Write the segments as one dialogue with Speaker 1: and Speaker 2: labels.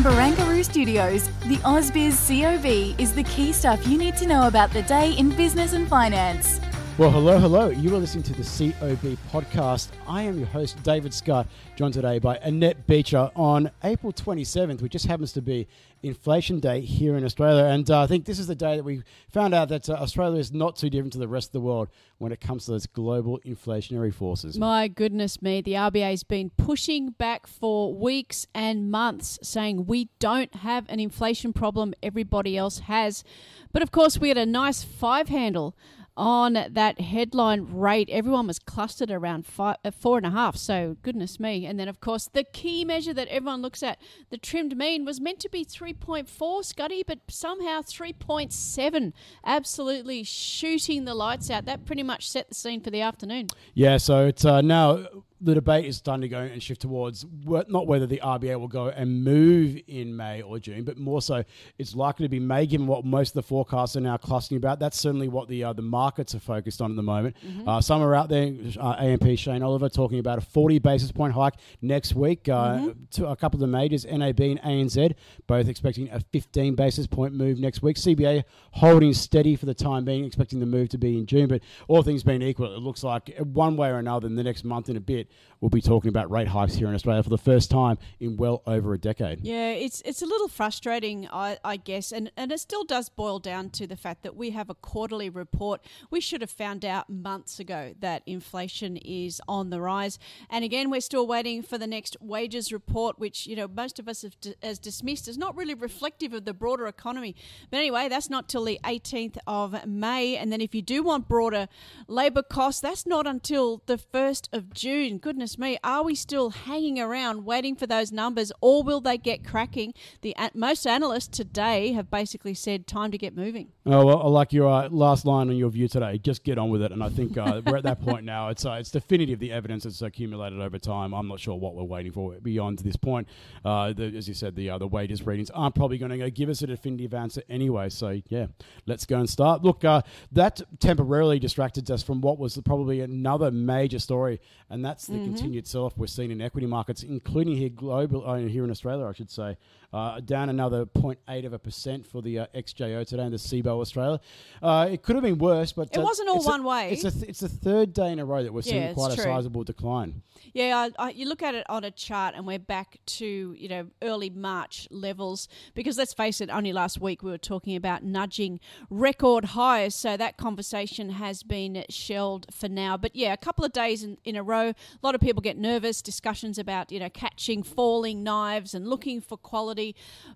Speaker 1: From Barangaroo Studios, the AusBiz COB is the key stuff you need to know about the day in business and finance.
Speaker 2: Well, hello, hello. You are listening to the COB podcast. I am your host, David Scott, joined today by Annette Beecher on April 27th, which just happens to be Inflation Day here in Australia. And uh, I think this is the day that we found out that uh, Australia is not too different to the rest of the world when it comes to those global inflationary forces.
Speaker 3: My goodness me, the RBA's been pushing back for weeks and months, saying we don't have an inflation problem, everybody else has. But of course, we had a nice five handle on that headline rate. Everyone was clustered around five, uh, four and a half. So goodness me. And then of course the key measure that everyone looks at, the trimmed mean, was meant to be 3.4, Scuddy, but somehow 3.7. Absolutely shooting the lights out. That pretty much set the scene for the afternoon.
Speaker 2: Yeah. So it's uh, now the debate is starting to go and shift towards not whether the RBA will go and move in May or June, but more so it's likely to be May, given what most of the forecasts are now clustering about. That's certainly what the uh, the markets are focused on at the moment. Mm-hmm. Uh, some are out there. Uh, AMP Shane Oliver talking about a 40 basis point hike next week. Uh, mm-hmm. To a couple of the majors, NAB and ANZ, both expecting a 15 basis point move next week. CBA holding steady for the time being, expecting the move to be in June. But all things being equal, it looks like one way or another in the next month and a bit we'll be talking about rate hikes here in Australia for the first time in well over a decade.
Speaker 3: Yeah, it's it's a little frustrating, I, I guess, and, and it still does boil down to the fact that we have a quarterly report. We should have found out months ago that inflation is on the rise, and again, we're still waiting for the next wages report, which you know most of us have d- as dismissed as not really reflective of the broader economy. But anyway, that's not till the 18th of May, and then if you do want broader labour costs, that's not until the 1st of June. Goodness me, are we still hanging around waiting for those numbers or will they get cracking? The Most analysts today have basically said time to get moving.
Speaker 2: Oh, well, I like your uh, last line on your view today. Just get on with it. And I think uh, we're at that point now. It's, uh, it's definitive, the evidence that's accumulated over time. I'm not sure what we're waiting for beyond this point. Uh, the, as you said, the, uh, the wages readings aren't probably going to give us a definitive answer anyway. So, yeah, let's go and start. Look, uh, that temporarily distracted us from what was probably another major story, and that's the mm-hmm. continued sell-off we're seeing in equity markets, including here global, uh, here in Australia, I should say, uh, down another 0.8 of a percent for the uh, XJO today in the CBOE Australia. Uh, it could have been worse, but
Speaker 3: it uh, wasn't all one
Speaker 2: a,
Speaker 3: way.
Speaker 2: It's a th- it's the third day in a row that we're seeing quite a sizable decline.
Speaker 3: Yeah, I, I, you look at it on a chart, and we're back to you know early March levels because let's face it, only last week we were talking about nudging record highs, so that conversation has been shelled for now. But yeah, a couple of days in, in a row, a lot of people get nervous. Discussions about you know catching falling knives and looking for quality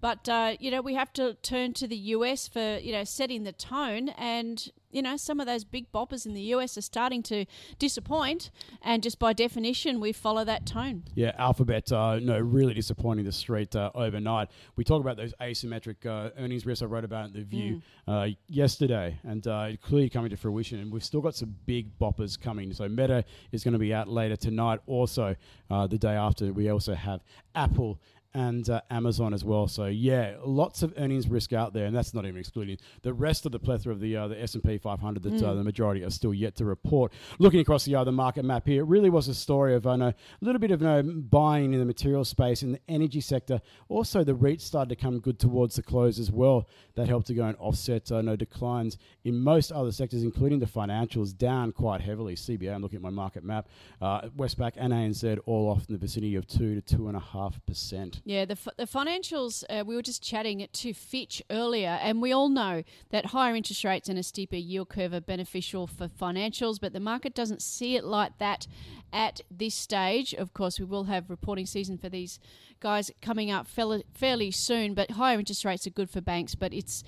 Speaker 3: but uh, you know, we have to turn to the US for you know setting the tone, and you know, some of those big boppers in the US are starting to disappoint, and just by definition, we follow that tone.
Speaker 2: Yeah, Alphabet, uh, no, really disappointing the street uh, overnight. We talk about those asymmetric uh, earnings risks I wrote about in the View mm. yesterday, and uh, clearly coming to fruition. And we've still got some big boppers coming. So Meta is going to be out later tonight. Also, uh, the day after, we also have Apple and uh, Amazon as well. So yeah, lots of earnings risk out there, and that's not even excluding the rest of the plethora of the uh, the S and P 500 that uh, mm. uh, the majority are still yet to report. Looking across the other market map here, it really was a story of uh, a little bit of uh, buying in the material space in the energy sector. Also, the REITs started to come good towards the close as well. That helped to go and offset uh, no declines in most other sectors, including the financials, down quite heavily. CBA, I'm looking at my market map. Westpac and ANZ all off in the vicinity of two to two and a half percent.
Speaker 3: Yeah, the, the financials, uh, we were just chatting to Fitch earlier, and we all know that higher interest rates and a steeper yield curve are beneficial for financials, but the market doesn't see it like that at this stage. Of course, we will have reporting season for these guys coming up fairly, soon, but higher interest rates are good for banks, but it's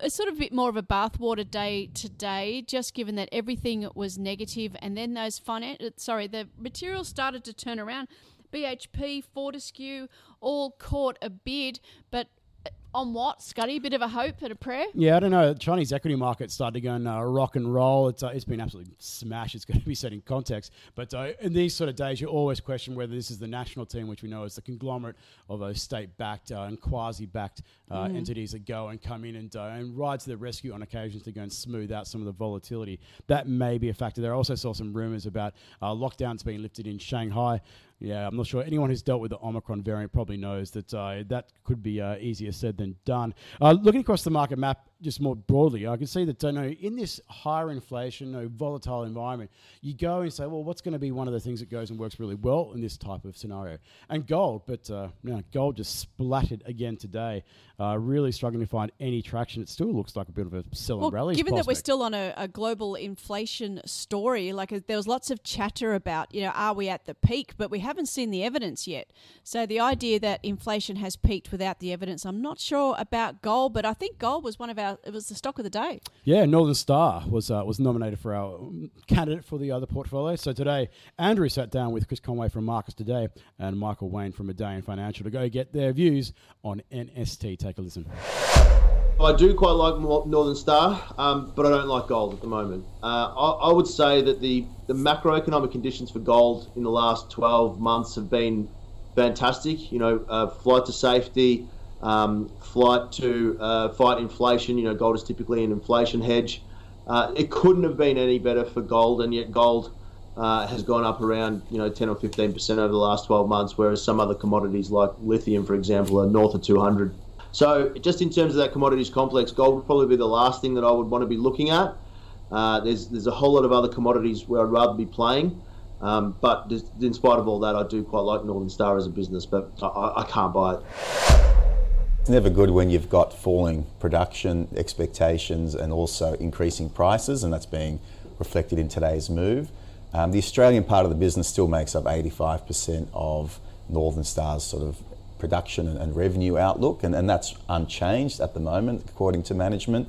Speaker 3: a sort of bit more of a bathwater day today, just given that everything was negative, and then those finan- sorry, the material started to turn around. BHP, Fortescue, all caught a bid, but on what, Scuddy? A bit of a hope and a prayer?
Speaker 2: Yeah, I don't know. Chinese equity market started to go and uh, rock and roll. It's, uh, it's been absolutely smashed. It's going to be set in context. But uh, in these sort of days, you always question whether this is the national team, which we know is the conglomerate of those state-backed uh, and quasi-backed uh, mm. entities that go and come in and, uh, and ride to the rescue on occasions to go and smooth out some of the volatility. That may be a factor. There I also saw some rumours about lockdowns being lifted in Shanghai. Yeah, I'm not sure. Anyone who's dealt with the Omicron variant probably knows that uh, that could be uh, easier said than done. Uh, looking across the market map, just more broadly, I can see that uh, in this higher inflation, no volatile environment, you go and say, well, what's going to be one of the things that goes and works really well in this type of scenario? And gold, but uh, no, gold just splattered again today. Uh, really struggling to find any traction. It still looks like a bit of a sell and
Speaker 3: well,
Speaker 2: rally.
Speaker 3: Given
Speaker 2: prospect.
Speaker 3: that we're still on a, a global inflation story, like uh, there was lots of chatter about, you know, are we at the peak? But we haven't seen the evidence yet. So the idea that inflation has peaked without the evidence, I'm not sure about gold, but I think gold was one of our it was the stock of the day.
Speaker 2: Yeah, Northern Star was uh, was nominated for our candidate for the other portfolio. So today, Andrew sat down with Chris Conway from Marcus Today and Michael Wayne from Medallion Financial to go get their views on NST. Take a listen.
Speaker 4: I do quite like Northern Star, um, but I don't like gold at the moment. Uh, I, I, would say that the, the macroeconomic conditions for gold in the last 12 months have been fantastic. You know, uh, flight to safety, um, flight to uh, fight inflation. You know, gold is typically an inflation hedge. Uh, it couldn't have been any better for gold, and yet gold uh, has gone up around you know 10 or 15 percent over the last 12 months, whereas some other commodities like lithium, for example, are north of 200. So, just in terms of that commodities complex, gold would probably be the last thing that I would want to be looking at. Uh, there's there's a whole lot of other commodities where I'd rather be playing. Um, but in spite of all that, I do quite like Northern Star as a business, but I, I can't buy it.
Speaker 5: It's never good when you've got falling production expectations and also increasing prices, and that's being reflected in today's move. Um, the Australian part of the business still makes up 85% of Northern Star's sort of production and, and revenue outlook, and, and, that's unchanged at the moment, according to management.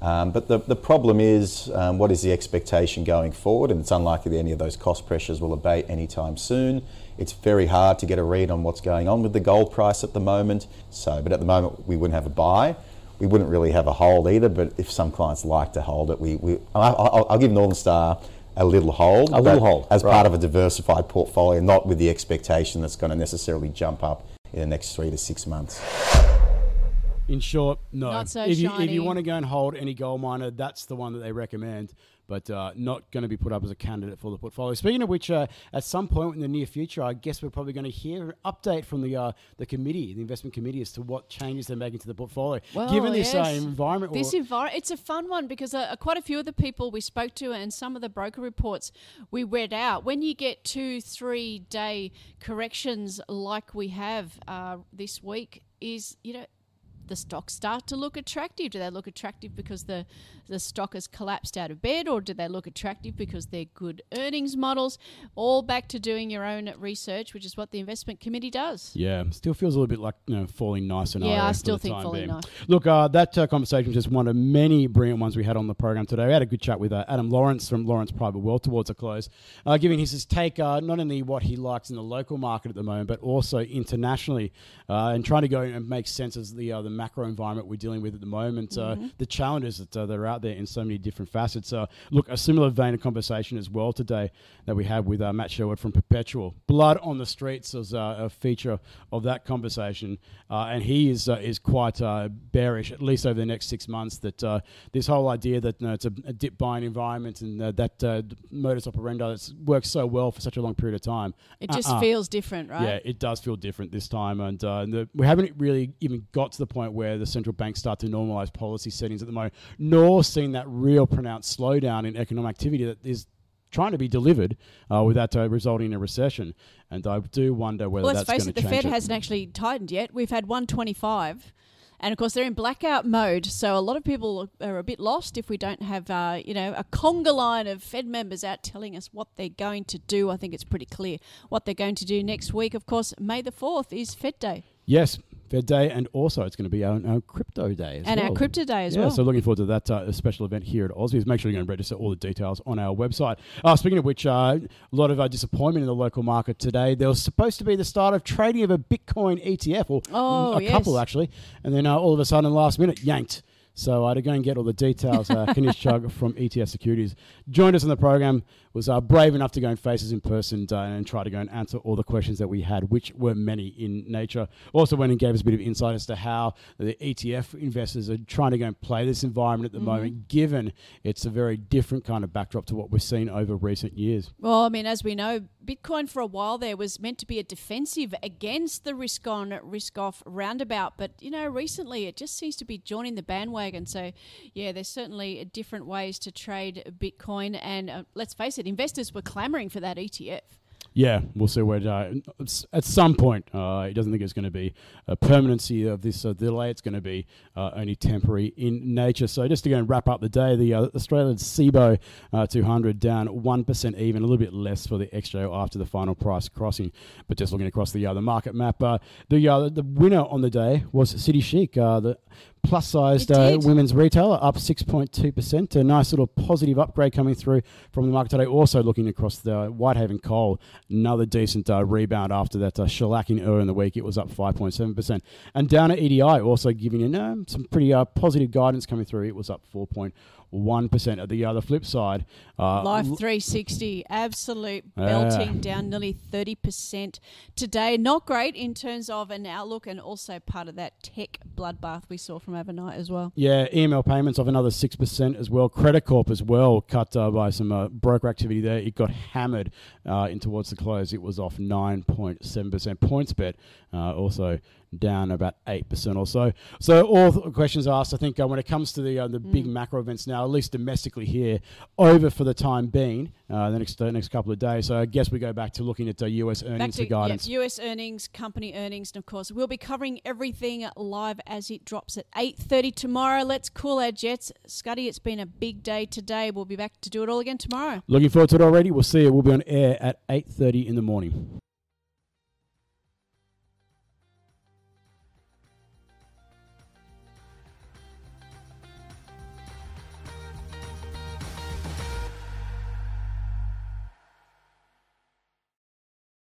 Speaker 5: Um, but the, the problem is, um, what is the expectation going forward? And it's unlikely that any of those cost pressures will abate anytime soon. It's very hard to get a read on what's going on with the gold price at the moment. So, but at the moment, we wouldn't have a buy. We wouldn't really have a hold either. But if some clients like to hold it, we, we I'll, I'll give Northern Star a little hold.
Speaker 6: A little hold
Speaker 5: as right. part of a diversified portfolio, not with the expectation that's going to necessarily jump up in the next three to six months.
Speaker 2: In short, no.
Speaker 3: Not so
Speaker 2: if you,
Speaker 3: shiny.
Speaker 2: if you want to go and hold any gold miner, that's the one that they recommend but uh, not going to be put up as a candidate for the portfolio. Speaking of which, uh, at some point in the near future, I guess we're probably going to hear an update from the uh, the committee, the investment committee, as to what changes they're making to the portfolio.
Speaker 3: Well,
Speaker 2: Given this uh,
Speaker 3: yes.
Speaker 2: environment,
Speaker 3: this environment, it's a fun one because uh, quite a few of the people we spoke to and some of the broker reports we read out. When you get two, three day corrections like we have uh, this week, is you know the stocks start to look attractive? Do they look attractive because the, the stock has collapsed out of bed, or do they look attractive because they're good earnings models? All back to doing your own research, which is what the investment committee does.
Speaker 2: Yeah, still feels a little bit like you know falling nice and
Speaker 3: Yeah, I still think falling nice.
Speaker 2: Look, uh, that uh, conversation was just one of many brilliant ones we had on the program today. We had a good chat with uh, Adam Lawrence from Lawrence Private Wealth towards a close, uh, giving his, his take uh, not only what he likes in the local market at the moment, but also internationally, uh, and trying to go and make sense of the the macro environment we're dealing with at the moment, uh, mm-hmm. uh, the challenges that, uh, that are out there in so many different facets. Uh, look, a similar vein of conversation as well today that we had with uh, Matt Sherwood from Perpetual. Blood on the Streets was uh, a feature of that conversation, and he is is quite bearish, at least over the next six months, that this whole idea that you know, it's a, a, dip buying environment and that modus operandi that's worked so well for such a long period of time.
Speaker 3: It just uh-uh. feels different, right?
Speaker 2: Yeah, it does feel different this time, and, and the, we haven't really even got to the point where the central banks start to normalise policy settings at the moment, nor seen that real pronounced slowdown in economic activity that is trying to be delivered uh, without uh, resulting in a recession. And I do wonder whether
Speaker 3: well,
Speaker 2: let's
Speaker 3: face
Speaker 2: it,
Speaker 3: the Fed
Speaker 2: it.
Speaker 3: hasn't actually tightened yet. We've had 125. And of course, they're in blackout mode, so a lot of people are a bit lost if we don't have, uh, you know, a conga line of Fed members out telling us what they're going to do. I think it's pretty clear what they're going to do next week. Of course, May the fourth is Fed Day.
Speaker 2: Yes, Fed Day, and also it's going to be our, our crypto day as
Speaker 3: and
Speaker 2: well.
Speaker 3: our crypto day as
Speaker 2: yeah,
Speaker 3: well.
Speaker 2: so looking forward to that uh, special event here at Ausbiz. Make sure you go and register all the details on our website. Uh, speaking of which, uh, a lot of uh, disappointment in the local market today. There was supposed to be the start of trading of a Bitcoin ETF, or
Speaker 3: Oh,
Speaker 2: a couple actually, and then uh, all of a sudden, last minute, yanked. So uh, to go and get all the details, uh, Kanish Chugh from ETF Securities joined us on the program. Was uh, brave enough to go and face us in person uh, and try to go and answer all the questions that we had, which were many in nature. Also went and gave us a bit of insight as to how the ETF investors are trying to go and play this environment at the moment, given it's a very different kind of backdrop to what we've seen over recent years.
Speaker 3: Well, I mean, as we know, Bitcoin for a while there was meant to be a defensive against the risk on, risk off roundabout. But, you know, recently it just seems to be joining the bandwagon. And so, yeah, there's certainly different ways to trade Bitcoin. And uh, let's face it, investors were clamoring for that ETF.
Speaker 2: Yeah, we'll see where uh, at some point. Uh, he doesn't think it's going to be a permanency of this uh, delay. It's going to be uh, only temporary in nature. So just to go and wrap up the day, the uh, Australian SIBO uh, 200 down one percent, even a little bit less for the XJO after the final price crossing. But just looking across the other market map, uh, the uh, the winner on the day was City Chic, uh, the plus sized uh, women's retailer, up 6.2%. A nice little positive upgrade coming through from the market today. Also looking across the Whitehaven Coal, another decent uh, rebound after that uh, shellacking earlier in the week. It was up 5.7%. And Downer EDI, also giving you some pretty uh, positive guidance coming through. It was up 4.1%. At the other flip side, uh,
Speaker 3: Life 360, absolute belting, down nearly 30% today. Not great in terms of an outlook and also part of that tech bloodbath we saw from overnight as well.
Speaker 2: Yeah, EML payments of another 6% as well. Credit Corp as well, cut uh, by some uh, broker activity there. It got hammered uh, in towards the close. It was off 9.7%. PointsBet uh, also down about 8% or so. So all th- questions asked, I think uh, when it comes to the uh, the big macro events now, at least domestically here, over for the time being, uh, the next the next couple of days. So I guess we go back to looking at uh, US earnings
Speaker 3: to
Speaker 2: for guidance.
Speaker 3: US earnings, company earnings, and of course we'll be covering everything live as it drops at 8.30 tomorrow. Let's cool our jets. Scuddy, it's been a big day today. We'll be back to do it all again tomorrow.
Speaker 2: Looking forward to it already. We'll see you. We'll be on air at 8.30 in the morning.